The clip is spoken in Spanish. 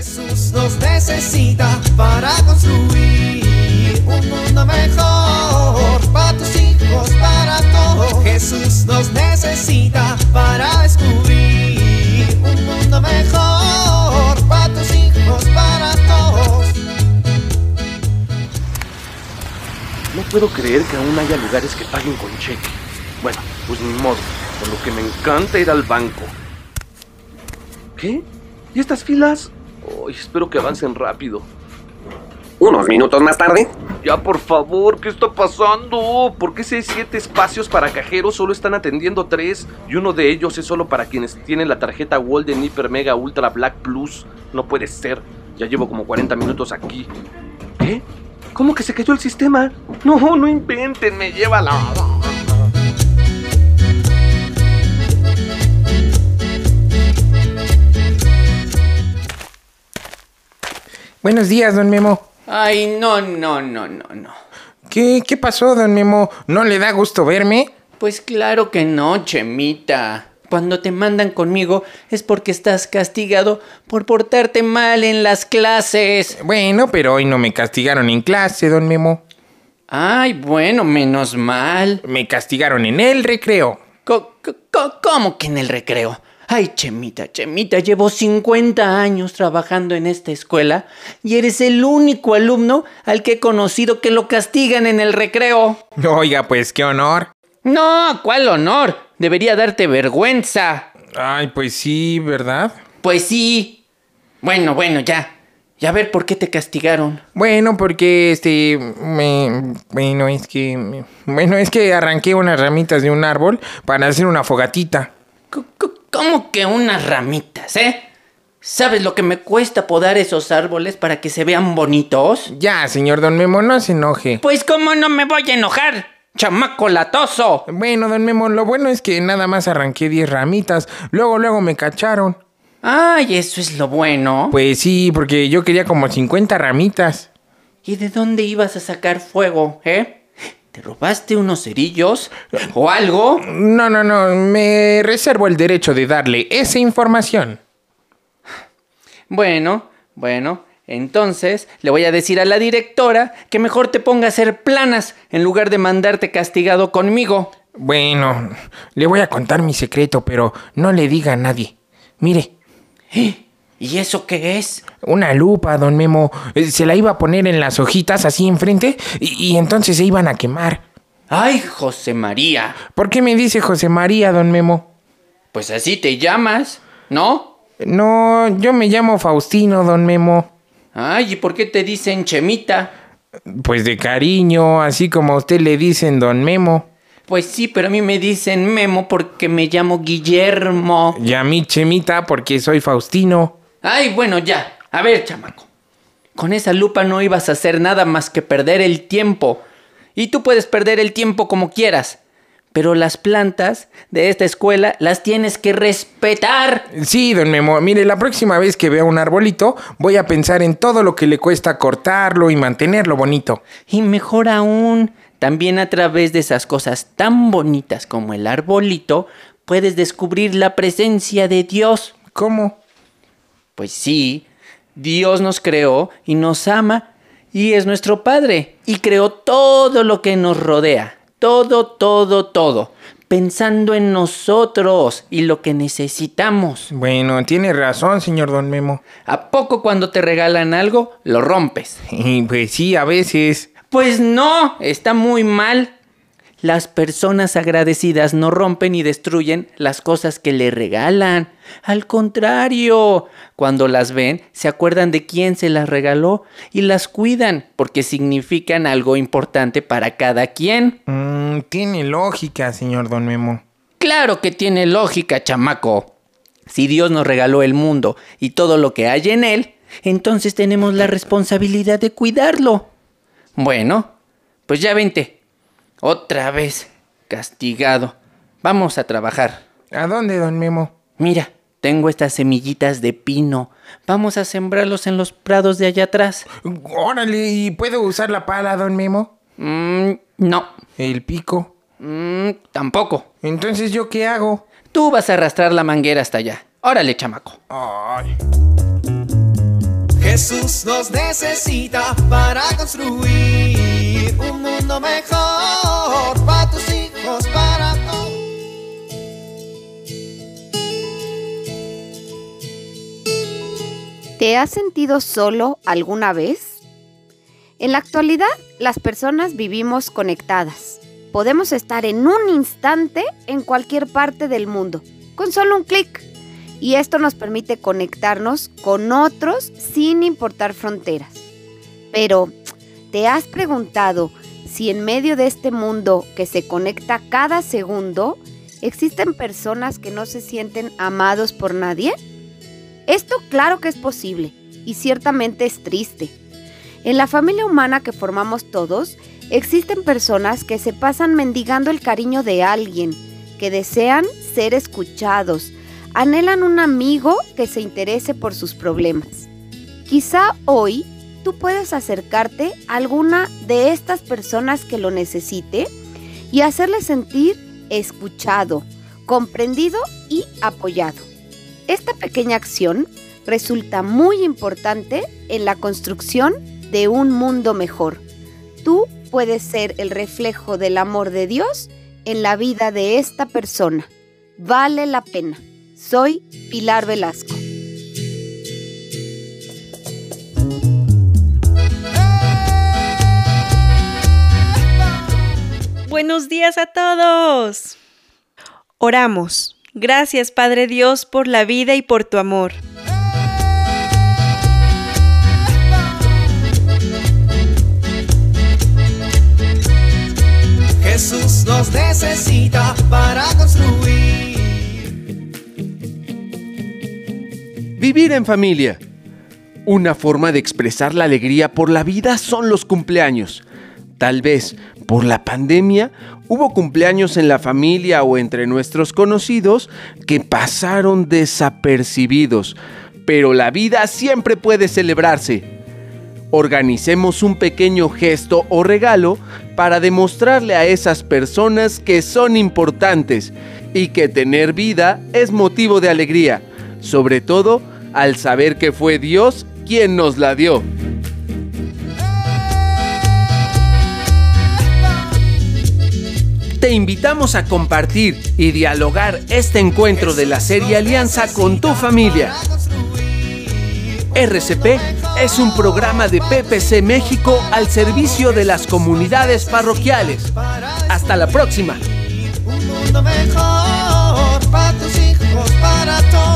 Jesús nos necesita para construir un mundo mejor para tus hijos, para todos. Jesús nos necesita para descubrir un mundo mejor para tus hijos, para todos. No puedo creer que aún haya lugares que paguen con cheque. Bueno, pues ni modo, por lo que me encanta ir al banco. ¿Qué? ¿Y estas filas? Ay, espero que avancen rápido. Unos minutos más tarde, Ya, por favor, ¿qué está pasando? ¿Por qué si hay siete espacios para cajeros solo están atendiendo tres? Y uno de ellos es solo para quienes tienen la tarjeta Golden Hyper Mega Ultra Black Plus. No puede ser. Ya llevo como 40 minutos aquí. ¿Qué? ¿Cómo que se cayó el sistema? No, no inventen, me lleva la... Buenos días, don Memo. Ay, no, no, no, no, no. ¿Qué, ¿Qué pasó, don Memo? ¿No le da gusto verme? Pues claro que no, Chemita. Cuando te mandan conmigo es porque estás castigado por portarte mal en las clases. Bueno, pero hoy no me castigaron en clase, don Memo. Ay, bueno, menos mal. Me castigaron en el recreo. Co- co- co- ¿Cómo que en el recreo? Ay, Chemita, Chemita, llevo 50 años trabajando en esta escuela y eres el único alumno al que he conocido que lo castigan en el recreo. Oiga, pues qué honor. No, ¿cuál honor? Debería darte vergüenza. Ay, pues sí, ¿verdad? Pues sí. Bueno, bueno, ya. Ya ver por qué te castigaron. Bueno, porque este me bueno, es que me- bueno, es que arranqué unas ramitas de un árbol para hacer una fogatita. ¿Cómo que unas ramitas, eh? ¿Sabes lo que me cuesta podar esos árboles para que se vean bonitos? Ya, señor don Memo, no se enoje. Pues cómo no me voy a enojar, chamaco latoso. Bueno, don Memo, lo bueno es que nada más arranqué 10 ramitas. Luego, luego me cacharon. Ay, eso es lo bueno. Pues sí, porque yo quería como 50 ramitas. ¿Y de dónde ibas a sacar fuego, eh? ¿Te robaste unos cerillos o algo? No, no, no, me reservo el derecho de darle esa información. Bueno, bueno, entonces le voy a decir a la directora que mejor te ponga a hacer planas en lugar de mandarte castigado conmigo. Bueno, le voy a contar mi secreto, pero no le diga a nadie. Mire, ¿Y eso qué es? una lupa, don Memo, eh, se la iba a poner en las hojitas así enfrente y, y entonces se iban a quemar. Ay, José María. ¿Por qué me dice José María, don Memo? Pues así te llamas, ¿no? No, yo me llamo Faustino, don Memo. Ay, ¿y por qué te dicen Chemita? Pues de cariño, así como a usted le dicen don Memo. Pues sí, pero a mí me dicen Memo porque me llamo Guillermo. Y a mí Chemita porque soy Faustino. Ay, bueno, ya. A ver, chamaco. Con esa lupa no ibas a hacer nada más que perder el tiempo. Y tú puedes perder el tiempo como quieras. Pero las plantas de esta escuela las tienes que respetar. Sí, don Memo, mire, la próxima vez que vea un arbolito, voy a pensar en todo lo que le cuesta cortarlo y mantenerlo bonito. Y mejor aún, también a través de esas cosas tan bonitas como el arbolito, puedes descubrir la presencia de Dios. ¿Cómo? Pues sí, Dios nos creó y nos ama y es nuestro Padre y creó todo lo que nos rodea, todo, todo, todo, pensando en nosotros y lo que necesitamos. Bueno, tiene razón, señor don Memo. ¿A poco cuando te regalan algo, lo rompes? Y pues sí, a veces. Pues no, está muy mal. Las personas agradecidas no rompen y destruyen las cosas que le regalan. Al contrario, cuando las ven, se acuerdan de quién se las regaló y las cuidan porque significan algo importante para cada quien. Mm, tiene lógica, señor don Memo. Claro que tiene lógica, chamaco. Si Dios nos regaló el mundo y todo lo que hay en él, entonces tenemos la responsabilidad de cuidarlo. Bueno, pues ya vente. Otra vez, castigado. Vamos a trabajar. ¿A dónde, don Memo? Mira, tengo estas semillitas de pino. Vamos a sembrarlos en los prados de allá atrás. Órale, ¿y puedo usar la pala, don Memo? Mm, no, El pico. Mm, tampoco. Entonces, ¿yo qué hago? Tú vas a arrastrar la manguera hasta allá. Órale, chamaco. Ay. Jesús nos necesita para construir un mundo mejor para tus hijos, para. ¿Te has sentido solo alguna vez? En la actualidad, las personas vivimos conectadas. Podemos estar en un instante en cualquier parte del mundo, con solo un clic. Y esto nos permite conectarnos con otros sin importar fronteras. Pero, ¿te has preguntado si en medio de este mundo que se conecta cada segundo, existen personas que no se sienten amados por nadie? Esto claro que es posible y ciertamente es triste. En la familia humana que formamos todos, existen personas que se pasan mendigando el cariño de alguien, que desean ser escuchados, anhelan un amigo que se interese por sus problemas. Quizá hoy tú puedes acercarte a alguna de estas personas que lo necesite y hacerle sentir escuchado, comprendido y apoyado. Esta pequeña acción resulta muy importante en la construcción de un mundo mejor. Tú puedes ser el reflejo del amor de Dios en la vida de esta persona. Vale la pena. Soy Pilar Velasco. Buenos días a todos. Oramos. Gracias Padre Dios por la vida y por tu amor. Jesús nos necesita para construir. Vivir en familia. Una forma de expresar la alegría por la vida son los cumpleaños. Tal vez por la pandemia hubo cumpleaños en la familia o entre nuestros conocidos que pasaron desapercibidos, pero la vida siempre puede celebrarse. Organicemos un pequeño gesto o regalo para demostrarle a esas personas que son importantes y que tener vida es motivo de alegría, sobre todo al saber que fue Dios quien nos la dio. invitamos a compartir y dialogar este encuentro de la serie Alianza con tu familia. RCP es un programa de PPC México al servicio de las comunidades parroquiales. Hasta la próxima. Un mundo mejor para tus hijos, para todos.